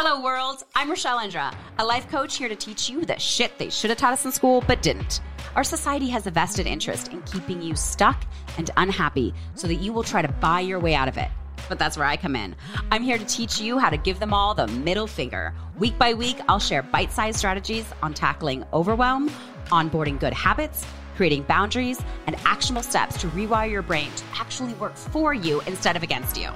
Hello, world. I'm Rachelle Indra, a life coach here to teach you the shit they should have taught us in school but didn't. Our society has a vested interest in keeping you stuck and unhappy so that you will try to buy your way out of it. But that's where I come in. I'm here to teach you how to give them all the middle finger. Week by week, I'll share bite sized strategies on tackling overwhelm, onboarding good habits, creating boundaries, and actionable steps to rewire your brain to actually work for you instead of against you.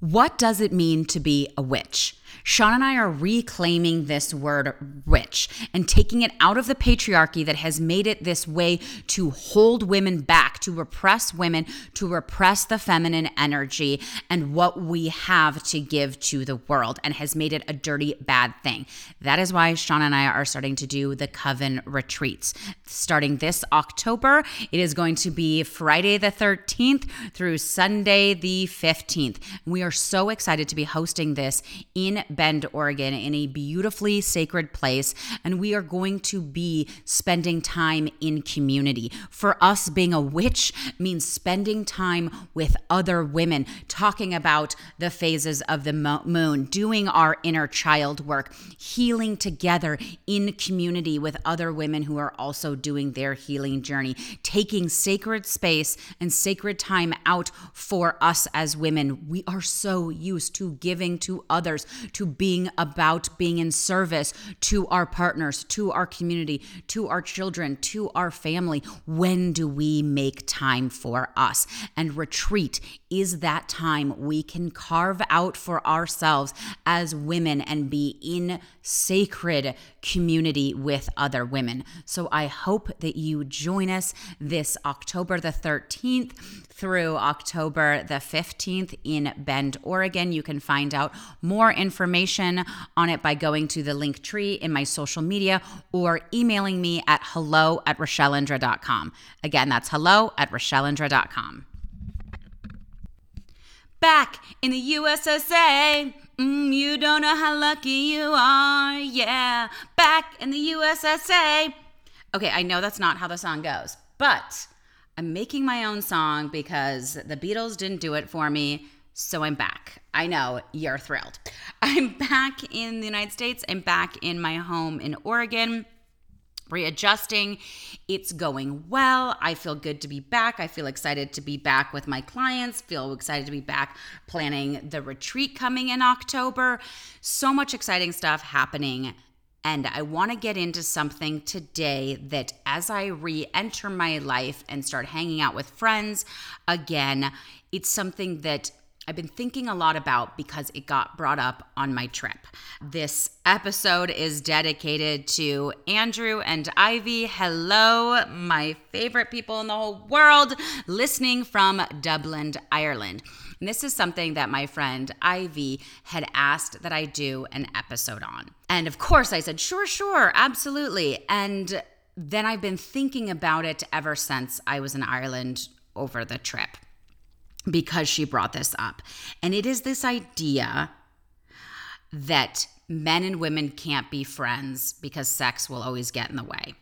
What does it mean to be a witch? Sean and I are reclaiming this word rich and taking it out of the patriarchy that has made it this way to hold women back, to repress women, to repress the feminine energy and what we have to give to the world and has made it a dirty, bad thing. That is why Sean and I are starting to do the Coven retreats. Starting this October, it is going to be Friday the 13th through Sunday the 15th. We are so excited to be hosting this in Bend, Oregon, in a beautifully sacred place. And we are going to be spending time in community. For us, being a witch means spending time with other women, talking about the phases of the moon, doing our inner child work, healing together in community with other women who are also doing their healing journey, taking sacred space and sacred time out for us as women. We are so used to giving to others, to being about being in service to our partners, to our community, to our children, to our family. When do we make time for us? And retreat is that time we can carve out for ourselves as women and be in sacred community with other women. So I hope that you join us this October the 13th through October the 15th in Bend, Oregon. You can find out more information on it by going to the link tree in my social media or emailing me at hello at rachelleindra.com. Again, that's hello at rachelleindra.com. Back in the USSA. Mm, you don't know how lucky you are. Yeah. Back in the USSA. Okay, I know that's not how the song goes, but I'm making my own song because the Beatles didn't do it for me. So I'm back. I know you're thrilled. I'm back in the United States. I'm back in my home in Oregon readjusting. It's going well. I feel good to be back. I feel excited to be back with my clients, feel excited to be back planning the retreat coming in October. So much exciting stuff happening and I want to get into something today that as I re enter my life and start hanging out with friends again, it's something that I've been thinking a lot about because it got brought up on my trip. This episode is dedicated to Andrew and Ivy. Hello, my favorite people in the whole world, listening from Dublin, Ireland. And this is something that my friend Ivy had asked that I do an episode on. And of course, I said, sure, sure, absolutely. And then I've been thinking about it ever since I was in Ireland over the trip because she brought this up. And it is this idea that men and women can't be friends because sex will always get in the way.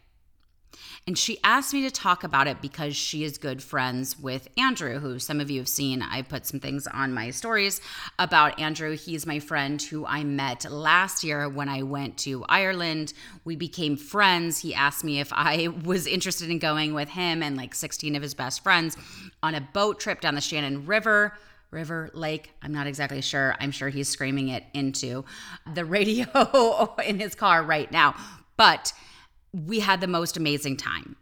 And she asked me to talk about it because she is good friends with Andrew, who some of you have seen. I put some things on my stories about Andrew. He's my friend who I met last year when I went to Ireland. We became friends. He asked me if I was interested in going with him and like 16 of his best friends on a boat trip down the Shannon River. River Lake. I'm not exactly sure. I'm sure he's screaming it into the radio in his car right now. But we had the most amazing time.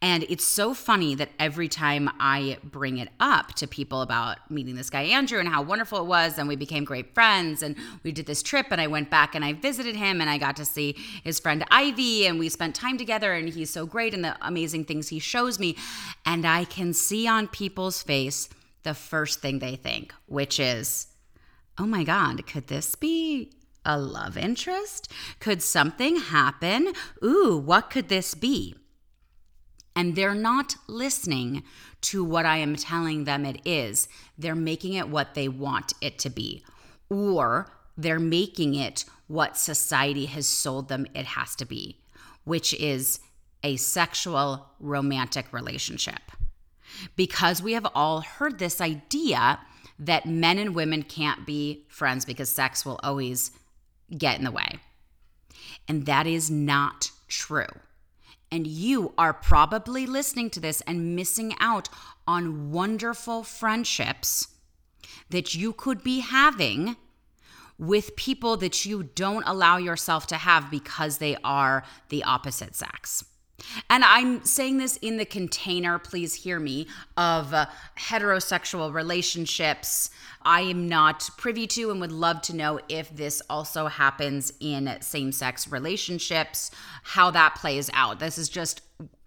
And it's so funny that every time I bring it up to people about meeting this guy, Andrew, and how wonderful it was, and we became great friends, and we did this trip, and I went back and I visited him, and I got to see his friend Ivy, and we spent time together, and he's so great, and the amazing things he shows me. And I can see on people's face the first thing they think, which is, oh my God, could this be a love interest? Could something happen? Ooh, what could this be? And they're not listening to what I am telling them it is. They're making it what they want it to be, or they're making it what society has sold them it has to be, which is a sexual romantic relationship. Because we have all heard this idea that men and women can't be friends because sex will always get in the way. And that is not true. And you are probably listening to this and missing out on wonderful friendships that you could be having with people that you don't allow yourself to have because they are the opposite sex. And I'm saying this in the container, please hear me, of uh, heterosexual relationships. I am not privy to and would love to know if this also happens in same sex relationships, how that plays out. This is just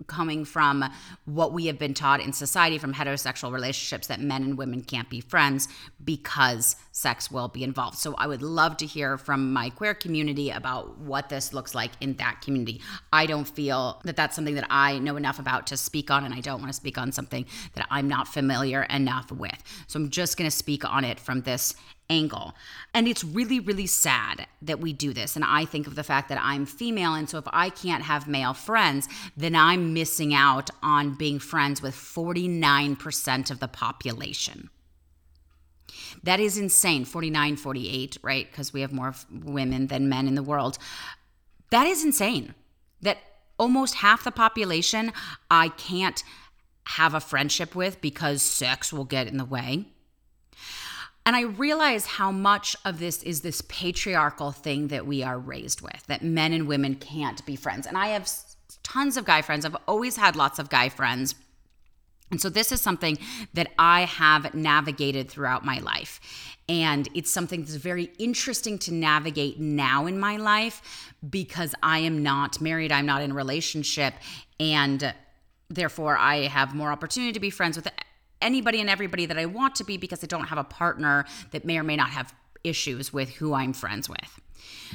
coming from what we have been taught in society from heterosexual relationships that men and women can't be friends because sex will be involved. So I would love to hear from my queer community about what this looks like in that community. I don't feel that that's something that I know enough about to speak on, and I don't want to speak on something that I'm not familiar enough with. So I'm just going to speak on it from this angle. And it's really, really sad that we do this. And I think of the fact that I'm female. And so if I can't have male friends, then I'm missing out on being friends with 49% of the population. That is insane. 49, 48, right? Because we have more women than men in the world. That is insane. That almost half the population I can't have a friendship with because sex will get in the way. And I realize how much of this is this patriarchal thing that we are raised with, that men and women can't be friends. And I have tons of guy friends. I've always had lots of guy friends. And so this is something that I have navigated throughout my life. And it's something that's very interesting to navigate now in my life because I am not married, I'm not in a relationship, and therefore I have more opportunity to be friends with anybody and everybody that I want to be because I don't have a partner that may or may not have issues with who I'm friends with.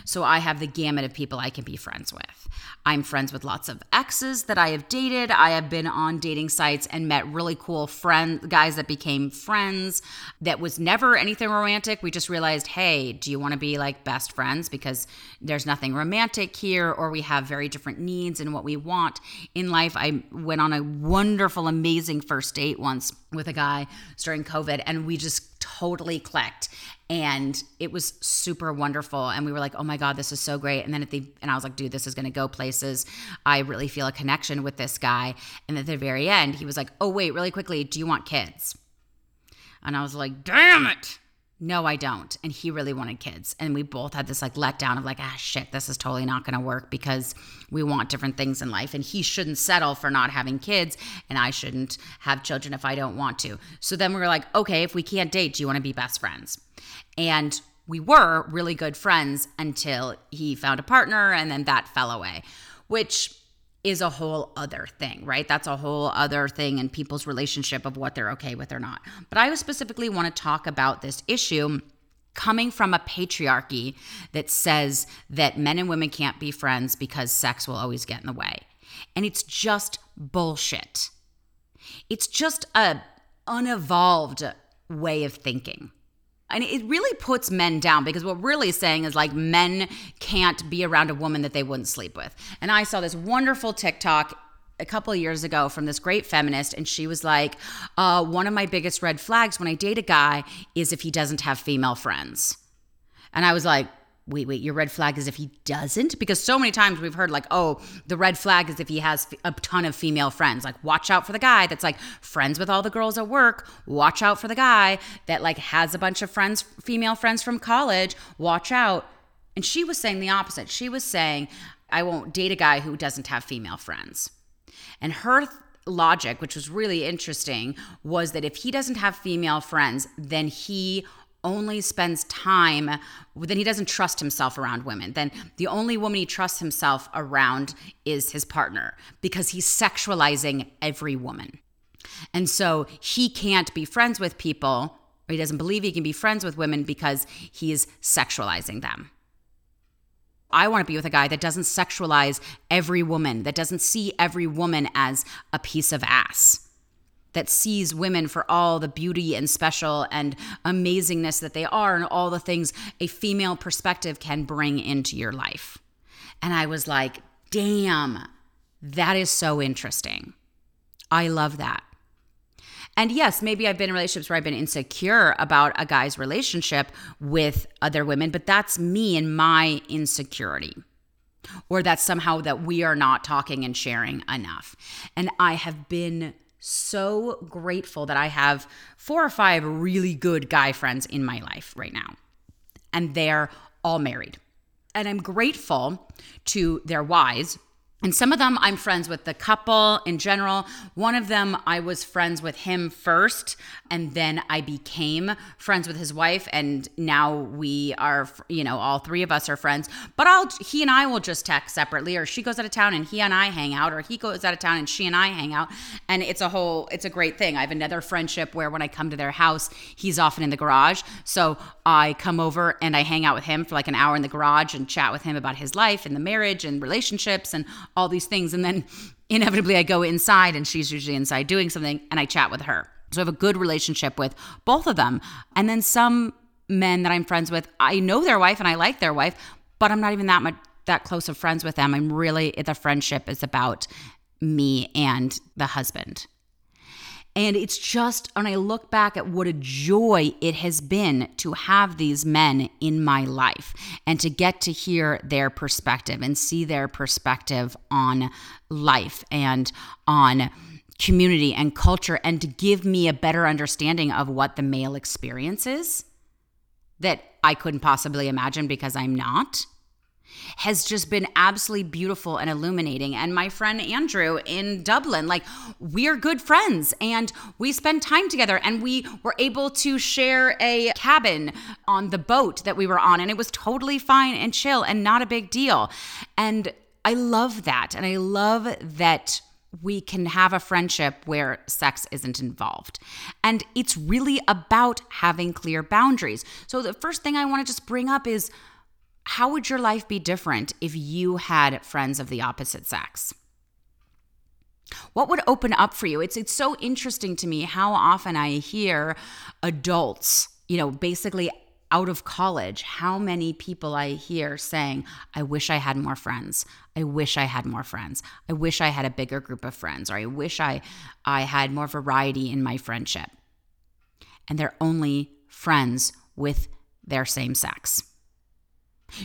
So I have the gamut of people I can be friends with. I'm friends with lots of exes that I have dated. I have been on dating sites and met really cool friend guys that became friends. That was never anything romantic. We just realized, hey, do you want to be like best friends because there's nothing romantic here or we have very different needs and what we want in life. I went on a wonderful amazing first date once with a guy during COVID and we just totally clicked. And it was super wonderful. And we were like oh my god this is so great. And then at the and i was like dude this is going to go places. I really feel a connection with this guy. And at the very end he was like oh wait really quickly do you want kids? And i was like damn it no, I don't. And he really wanted kids. And we both had this like letdown of like, ah, shit, this is totally not going to work because we want different things in life. And he shouldn't settle for not having kids. And I shouldn't have children if I don't want to. So then we were like, okay, if we can't date, do you want to be best friends? And we were really good friends until he found a partner and then that fell away, which is a whole other thing, right? That's a whole other thing in people's relationship of what they're okay with or not. But I specifically want to talk about this issue coming from a patriarchy that says that men and women can't be friends because sex will always get in the way. And it's just bullshit. It's just a unevolved way of thinking. And it really puts men down because what we're really saying is like men can't be around a woman that they wouldn't sleep with. And I saw this wonderful TikTok a couple years ago from this great feminist, and she was like, uh, One of my biggest red flags when I date a guy is if he doesn't have female friends. And I was like, wait, wait, your red flag is if he doesn't? Because so many times we've heard, like, oh, the red flag is if he has a ton of female friends. Like, watch out for the guy that's like friends with all the girls at work. Watch out for the guy that like has a bunch of friends, female friends from college. Watch out. And she was saying the opposite. She was saying, I won't date a guy who doesn't have female friends. And her th- logic, which was really interesting, was that if he doesn't have female friends, then he only spends time, then he doesn't trust himself around women. Then the only woman he trusts himself around is his partner because he's sexualizing every woman. And so he can't be friends with people, or he doesn't believe he can be friends with women because he's sexualizing them. I want to be with a guy that doesn't sexualize every woman, that doesn't see every woman as a piece of ass that sees women for all the beauty and special and amazingness that they are and all the things a female perspective can bring into your life. And I was like, damn, that is so interesting. I love that. And yes, maybe I've been in relationships where I've been insecure about a guy's relationship with other women, but that's me and my insecurity. Or that's somehow that we are not talking and sharing enough. And I have been so grateful that I have four or five really good guy friends in my life right now. And they're all married. And I'm grateful to their wives and some of them I'm friends with the couple in general. One of them I was friends with him first, and then I became friends with his wife, and now we are, you know, all three of us are friends. But I'll he and I will just text separately, or she goes out of town and he and I hang out, or he goes out of town and she and I hang out, and it's a whole it's a great thing. I have another friendship where when I come to their house, he's often in the garage, so I come over and I hang out with him for like an hour in the garage and chat with him about his life and the marriage and relationships and all these things. And then inevitably I go inside and she's usually inside doing something and I chat with her. So I have a good relationship with both of them. And then some men that I'm friends with, I know their wife and I like their wife, but I'm not even that much that close of friends with them. I'm really the friendship is about me and the husband. And it's just, when I look back at what a joy it has been to have these men in my life and to get to hear their perspective and see their perspective on life and on community and culture and to give me a better understanding of what the male experience is that I couldn't possibly imagine because I'm not has just been absolutely beautiful and illuminating. And my friend Andrew in Dublin, like we're good friends and we spend time together and we were able to share a cabin on the boat that we were on. And it was totally fine and chill and not a big deal. And I love that. And I love that we can have a friendship where sex isn't involved. And it's really about having clear boundaries. So, the first thing I want to just bring up is how would your life be different if you had friends of the opposite sex? What would open up for you? It's it's so interesting to me how often I hear adults, you know, basically out of college, how many people I hear saying, I wish I had more friends. I wish I had more friends. I wish I had a bigger group of friends, or I wish I I had more variety in my friendship. And they're only friends with their same sex.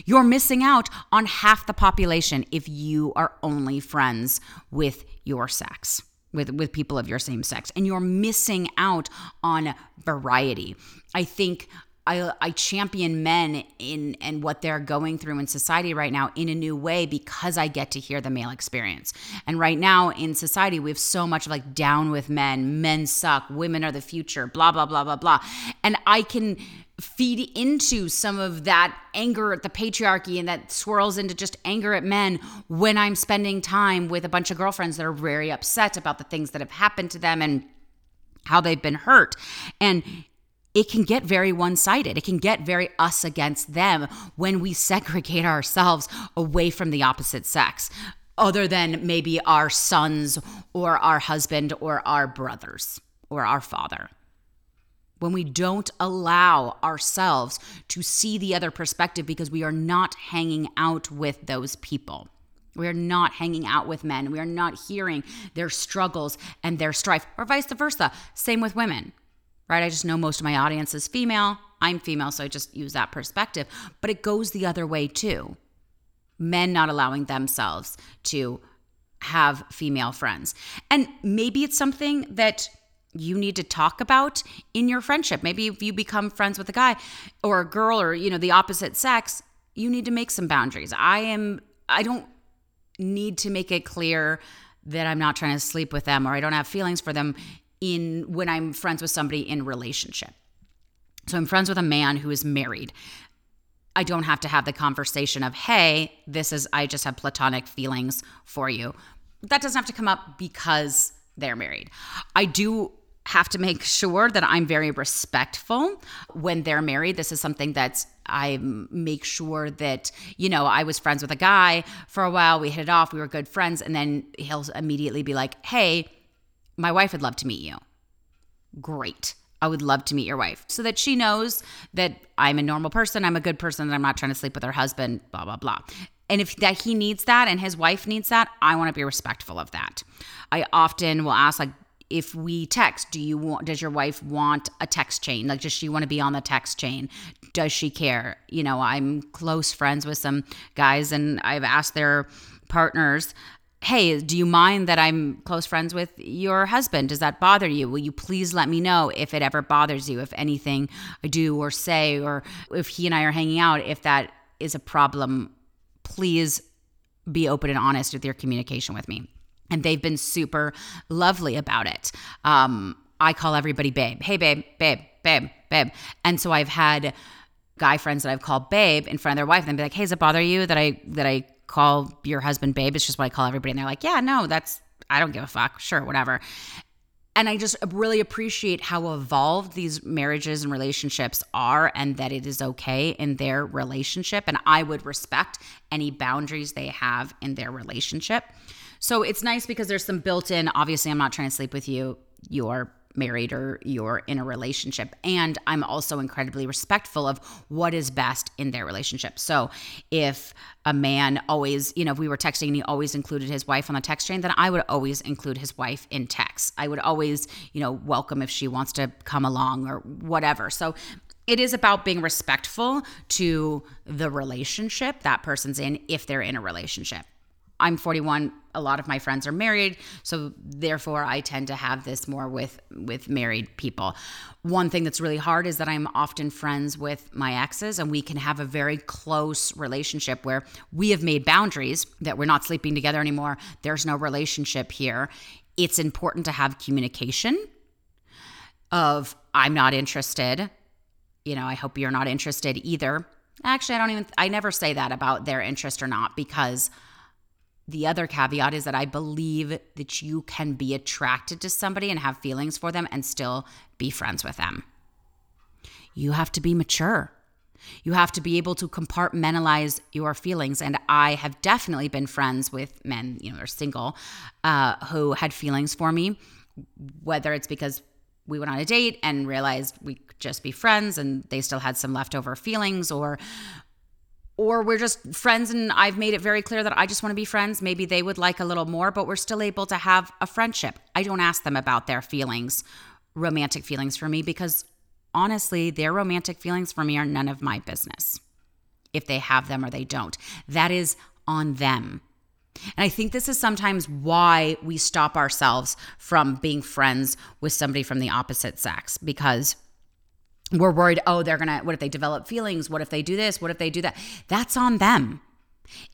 You're missing out on half the population if you are only friends with your sex. With, with people of your same sex, and you're missing out on variety. I think I, I, champion men in and what they're going through in society right now in a new way because I get to hear the male experience. And right now in society, we have so much like down with men, men suck, women are the future, blah, blah, blah, blah, blah. And I can feed into some of that anger at the patriarchy and that swirls into just anger at men when I'm spending time with a bunch of girlfriends that are very upset about the things that have happened to them and how they've been hurt. And it can get very one sided. It can get very us against them when we segregate ourselves away from the opposite sex, other than maybe our sons or our husband or our brothers or our father when we don't allow ourselves to see the other perspective because we are not hanging out with those people. We are not hanging out with men. We are not hearing their struggles and their strife, or vice versa. Same with women, right? I just know most of my audience is female. I'm female, so I just use that perspective. But it goes the other way too. Men not allowing themselves to have female friends. And maybe it's something that you need to talk about in your friendship. Maybe if you become friends with a guy or a girl or you know the opposite sex, you need to make some boundaries. I am I don't need to make it clear that I'm not trying to sleep with them or I don't have feelings for them in when I'm friends with somebody in relationship. So I'm friends with a man who is married. I don't have to have the conversation of, "Hey, this is I just have platonic feelings for you." That doesn't have to come up because they're married. I do have to make sure that I'm very respectful when they're married. This is something that I make sure that, you know, I was friends with a guy for a while, we hit it off, we were good friends, and then he'll immediately be like, hey, my wife would love to meet you. Great. I would love to meet your wife so that she knows that I'm a normal person, I'm a good person, that I'm not trying to sleep with her husband, blah, blah, blah. And if that he needs that and his wife needs that, I want to be respectful of that. I often will ask like if we text, do you want does your wife want a text chain? Like does she want to be on the text chain? Does she care? You know, I'm close friends with some guys and I've asked their partners hey, do you mind that I'm close friends with your husband? Does that bother you? Will you please let me know if it ever bothers you, if anything I do or say, or if he and I are hanging out, if that is a problem, please be open and honest with your communication with me. And they've been super lovely about it. Um, I call everybody babe. Hey, babe, babe, babe, babe. And so I've had guy friends that I've called babe in front of their wife and be like, hey, does it bother you that I that I call your husband babe. It's just what I call everybody. And they're like, yeah, no, that's, I don't give a fuck. Sure, whatever. And I just really appreciate how evolved these marriages and relationships are, and that it is okay in their relationship. And I would respect any boundaries they have in their relationship. So it's nice because there's some built in, obviously, I'm not trying to sleep with you. You're married or you're in a relationship. And I'm also incredibly respectful of what is best in their relationship. So if a man always, you know, if we were texting and he always included his wife on the text chain, then I would always include his wife in text. I would always, you know, welcome if she wants to come along or whatever. So it is about being respectful to the relationship that person's in if they're in a relationship. I'm 41. A lot of my friends are married, so therefore I tend to have this more with with married people. One thing that's really hard is that I'm often friends with my exes, and we can have a very close relationship where we have made boundaries that we're not sleeping together anymore. There's no relationship here. It's important to have communication of I'm not interested. You know, I hope you're not interested either. Actually, I don't even I never say that about their interest or not because the other caveat is that I believe that you can be attracted to somebody and have feelings for them and still be friends with them. You have to be mature. You have to be able to compartmentalize your feelings. And I have definitely been friends with men, you know, they're single, uh, who had feelings for me, whether it's because we went on a date and realized we could just be friends and they still had some leftover feelings or or we're just friends and I've made it very clear that I just want to be friends. Maybe they would like a little more, but we're still able to have a friendship. I don't ask them about their feelings, romantic feelings for me, because honestly, their romantic feelings for me are none of my business. If they have them or they don't, that is on them. And I think this is sometimes why we stop ourselves from being friends with somebody from the opposite sex because we're worried, oh, they're gonna, what if they develop feelings? What if they do this? What if they do that? That's on them.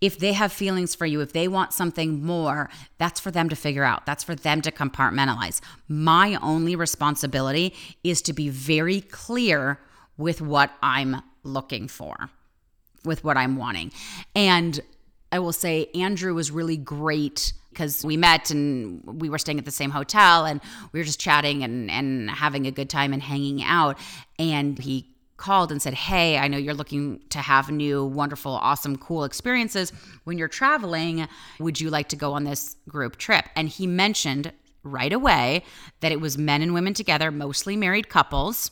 If they have feelings for you, if they want something more, that's for them to figure out. That's for them to compartmentalize. My only responsibility is to be very clear with what I'm looking for, with what I'm wanting. And I will say, Andrew was really great because we met and we were staying at the same hotel and we were just chatting and, and having a good time and hanging out. And he called and said, Hey, I know you're looking to have new, wonderful, awesome, cool experiences when you're traveling. Would you like to go on this group trip? And he mentioned right away that it was men and women together, mostly married couples,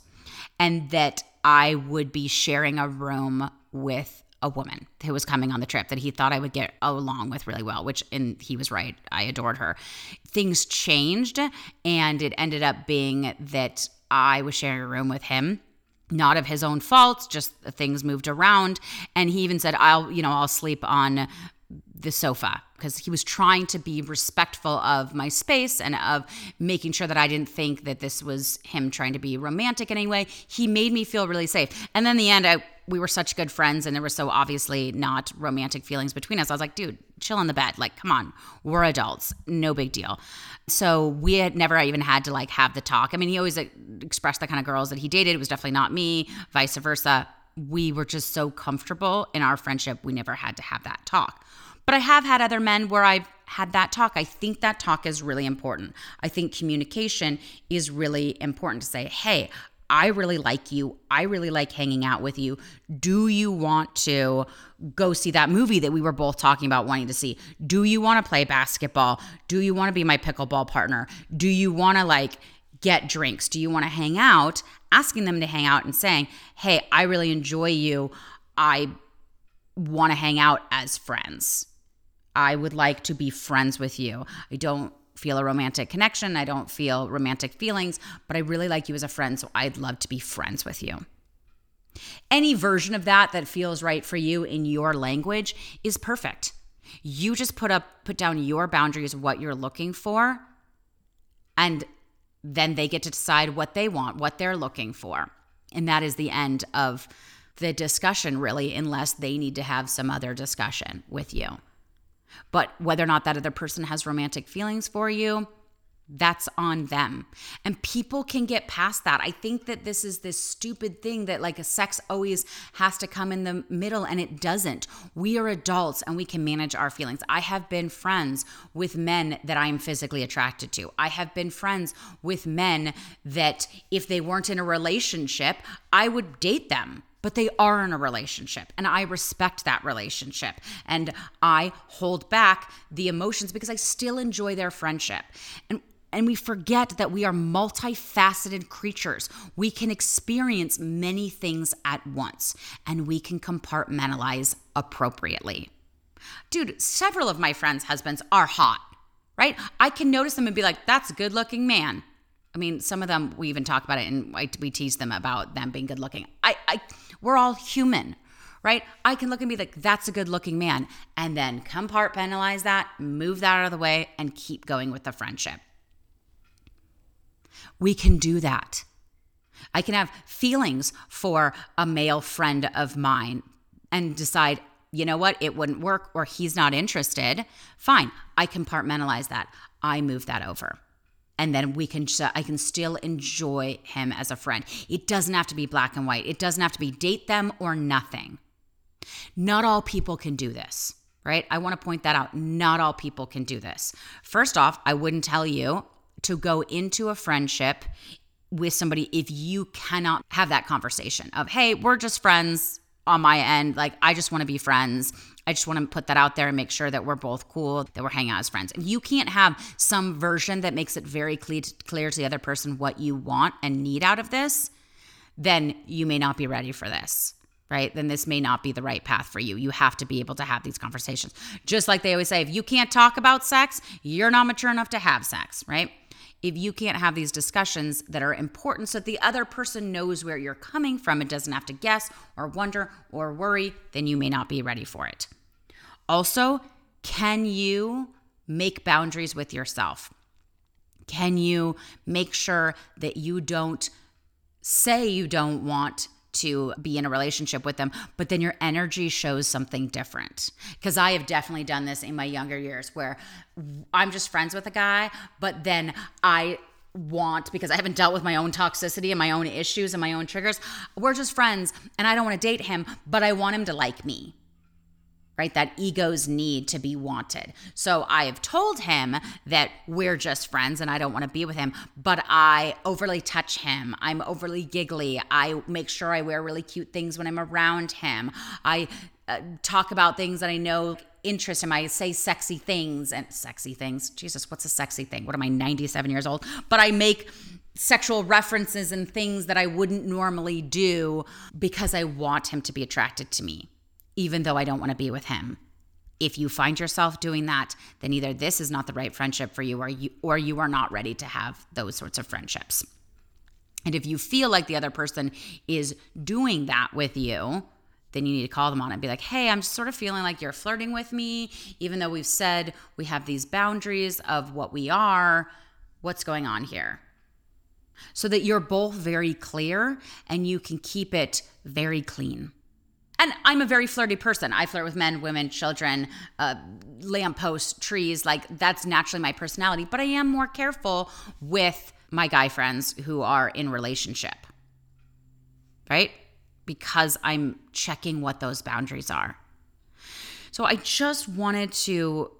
and that I would be sharing a room with a woman who was coming on the trip that he thought I would get along with really well, which and he was right. I adored her. Things changed and it ended up being that I was sharing a room with him not of his own fault just things moved around and he even said i'll you know i'll sleep on the sofa because he was trying to be respectful of my space and of making sure that I didn't think that this was him trying to be romantic in any way. He made me feel really safe. And then the end, I we were such good friends and there were so obviously not romantic feelings between us. I was like, dude, chill on the bed. Like, come on, we're adults. No big deal. So we had never even had to like have the talk. I mean, he always expressed the kind of girls that he dated. It was definitely not me, vice versa. We were just so comfortable in our friendship. We never had to have that talk. But I have had other men where I've had that talk. I think that talk is really important. I think communication is really important to say, hey, I really like you. I really like hanging out with you. Do you want to go see that movie that we were both talking about wanting to see? Do you want to play basketball? Do you want to be my pickleball partner? Do you want to like get drinks? Do you want to hang out? Asking them to hang out and saying, hey, I really enjoy you. I want to hang out as friends. I would like to be friends with you. I don't feel a romantic connection. I don't feel romantic feelings, but I really like you as a friend. So I'd love to be friends with you. Any version of that that feels right for you in your language is perfect. You just put up put down your boundaries, what you're looking for, and then they get to decide what they want, what they're looking for. And that is the end of the discussion, really, unless they need to have some other discussion with you. But whether or not that other person has romantic feelings for you, that's on them. And people can get past that. I think that this is this stupid thing that like a sex always has to come in the middle and it doesn't. We are adults and we can manage our feelings. I have been friends with men that I am physically attracted to. I have been friends with men that if they weren't in a relationship, I would date them but they are in a relationship and I respect that relationship and I hold back the emotions because I still enjoy their friendship. And and we forget that we are multifaceted creatures. We can experience many things at once and we can compartmentalize appropriately. Dude, several of my friends' husbands are hot, right? I can notice them and be like, that's a good looking man. I mean, some of them we even talk about it and we tease them about them being good looking. I, I, we're all human, right? I can look and be like, that's a good looking man, and then compartmentalize that, move that out of the way, and keep going with the friendship. We can do that. I can have feelings for a male friend of mine and decide, you know what, it wouldn't work or he's not interested. Fine, I compartmentalize that. I move that over and then we can i can still enjoy him as a friend. It doesn't have to be black and white. It doesn't have to be date them or nothing. Not all people can do this right? I want to point that out. Not all people can do this. First off i wouldn't tell you to go into a friendship with somebody if you cannot have that conversation of hey we're just friends on my end. Like i just want to be friends I just want to put that out there and make sure that we're both cool, that we're hanging out as friends. If you can't have some version that makes it very clear, clear to the other person what you want and need out of this, then you may not be ready for this right? Then this may not be the right path for you. You have to be able to have these conversations. Just like they always say, if you can't talk about sex, you're not mature enough to have sex, right? If you can't have these discussions that are important so that the other person knows where you're coming from and doesn't have to guess or wonder or worry, then you may not be ready for it. Also, can you make boundaries with yourself? Can you make sure that you don't say you don't want to be in a relationship with them, but then your energy shows something different. Because I have definitely done this in my younger years where I'm just friends with a guy, but then I want because I haven't dealt with my own toxicity and my own issues and my own triggers. We're just friends and I don't want to date him, but I want him to like me right? That ego's need to be wanted. So I have told him that we're just friends and I don't want to be with him, but I overly touch him. I'm overly giggly. I make sure I wear really cute things when I'm around him. I uh, talk about things that I know interest him. I say sexy things and sexy things. Jesus, what's a sexy thing? What am I, 97 years old? But I make sexual references and things that I wouldn't normally do because I want him to be attracted to me even though I don't want to be with him. If you find yourself doing that, then either this is not the right friendship for you or you or you are not ready to have those sorts of friendships. And if you feel like the other person is doing that with you, then you need to call them on it and be like, hey, I'm sort of feeling like you're flirting with me, even though we've said we have these boundaries of what we are. What's going on here? So that you're both very clear and you can keep it very clean and I'm a very flirty person. I flirt with men, women, children, uh, lampposts, trees. Like that's naturally my personality. But I am more careful with my guy friends who are in relationship, right? Because I'm checking what those boundaries are. So I just wanted to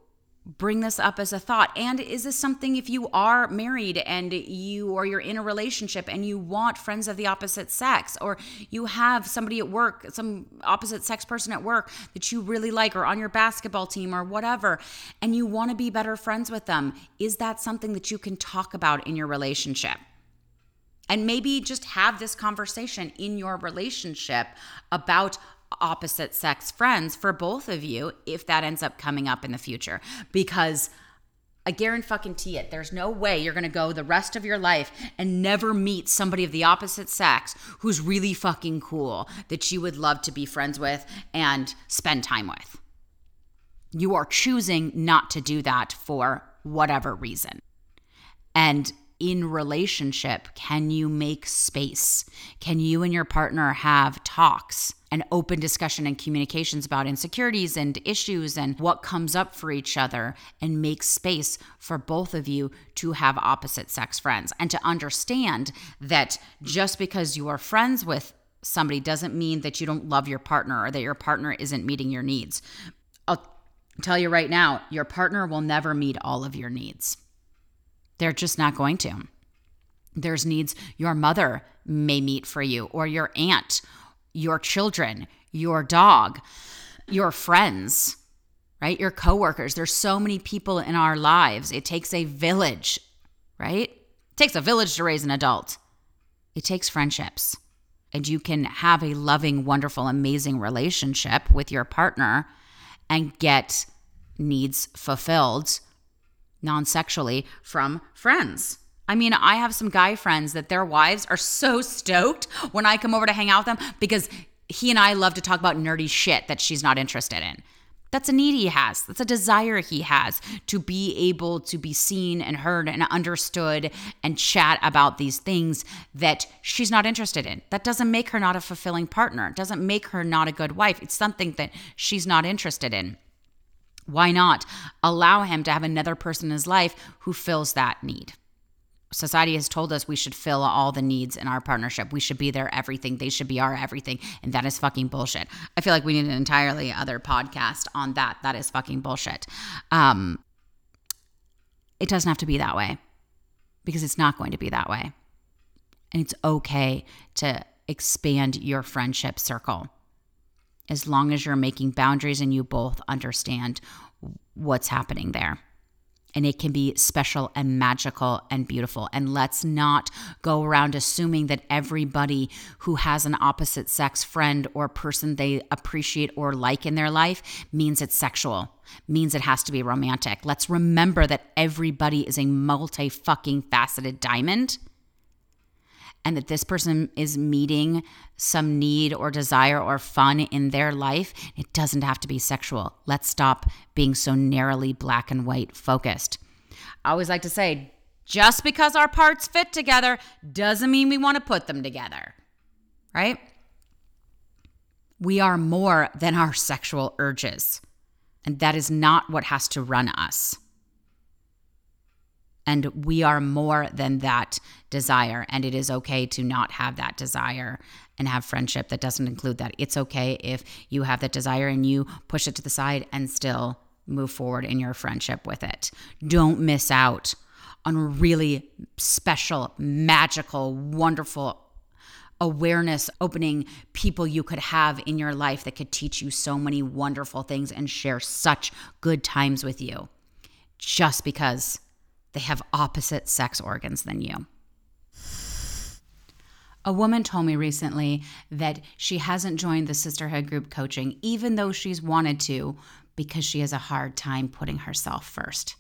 bring this up as a thought. And is this something if you are married and you or you're in a relationship and you want friends of the opposite sex or you have somebody at work some opposite sex person at work that you really like or on your basketball team or whatever and you want to be better friends with them is that something that you can talk about in your relationship? And maybe just have this conversation in your relationship about opposite sex friends for both of you if that ends up coming up in the future because I guarantee it. There's no way you're to go the rest of your life and never meet somebody of the opposite sex who's really fucking cool that you would love to be friends with and spend time with. You are choosing not to do that for whatever reason. And in relationship, can you make space? Can you and your partner have talks? And open discussion and communications about insecurities and issues and what comes up for each other and make space for both of you to have opposite sex friends and to understand that just because you are friends with somebody doesn't mean that you don't love your partner or that your partner isn't meeting your needs. I'll tell you right now, your partner will never meet all of your needs. They're just not going to. There's needs your mother may meet for you, or your aunt, your children, your dog, your friends, right? Your coworkers. There's so many people in our lives. It takes a village, right? It takes a village to raise an adult. It takes friendships. And you can have a loving, wonderful, amazing relationship with your partner and get needs fulfilled non sexually from friends. I mean, I have some guy friends that their wives are so stoked when I come over to hang out with them because he and I love to talk about nerdy shit that she's not interested in. That's a need he has. That's a desire he has to be able to be seen and heard and understood and chat about these things that she's not interested in. That doesn't make her not a fulfilling partner. It doesn't make her not a good wife. It's something that she's not interested in. Why not allow him to have another person in his life who fills that need? Society has told us we should fill all the needs in our partnership. We should be their everything. They should be our everything. And that is fucking bullshit. I feel like we need an entirely other podcast on that. That is fucking bullshit. Um, it doesn't have to be that way because it's not going to be that way. And it's okay to expand your friendship circle as long as you're making boundaries and you both understand what's happening there. And it can be special and magical and beautiful. And let's not go around assuming that everybody who has an opposite sex friend or person they appreciate or like in their life means it's sexual, means it has to be romantic. Let's remember that everybody is a multi fucking faceted diamond and that this person is meeting some need or desire or fun in their life, it doesn't have to be sexual. Let's stop being so narrowly black and white focused. I always like to say, just because our parts fit together doesn't mean we want to put them together, right? We are more than our sexual urges, and that is not what has to run us. And we are more than that desire. And it is okay to not have that desire and have friendship that doesn't include that. It's okay if you have that desire and you push it to the side and still move forward in your friendship with it. Don't miss out on really special, magical, wonderful awareness opening people you could have in your life that could teach you so many wonderful things and share such good times with you just because they have opposite sex organs than you. A woman told me recently that she hasn't joined the sisterhood group coaching, even though she's wanted to, because she has a hard time putting herself first.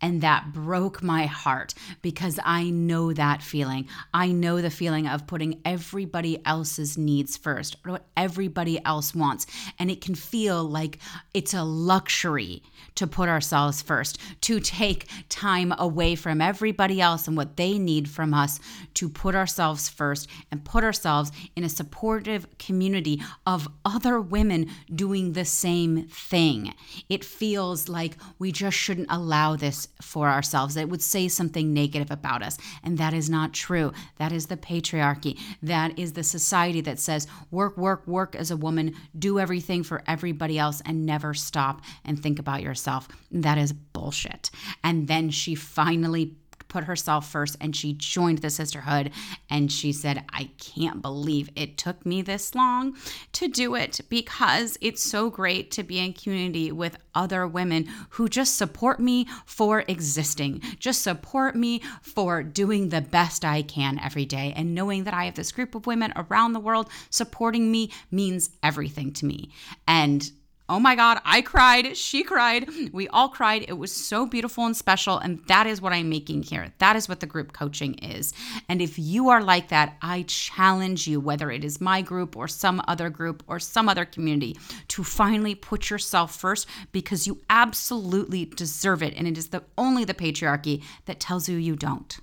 And that broke my heart because I know that feeling. I know the feeling of putting everybody else's needs first, or what everybody else wants. And it can feel like it's a luxury to put ourselves first, to take time away from everybody else and what they need from us, to put ourselves first and put ourselves in a supportive community of other women doing the same thing. It feels like we just shouldn't allow this for ourselves, that would say something negative about us. And that is not true. That is the patriarchy. That is the society that says work, work, work as a woman, do everything for everybody else, and never stop and think about yourself. That is bullshit. And then she finally put herself first and she joined the sisterhood and she said I can't believe it took me this long to do it because it's so great to be in community with other women who just support me for existing just support me for doing the best I can every day. And knowing that I have this group of women around the world supporting me means everything to me. And Oh my God, I cried. She cried. We all cried. It was so beautiful and special. And that is what I'm making here. That is what the group coaching is. And if you are like that, I challenge you, whether it is my group or some other group or some other community, to finally put yourself first because you absolutely deserve it. And it is the only the patriarchy that tells you you don't.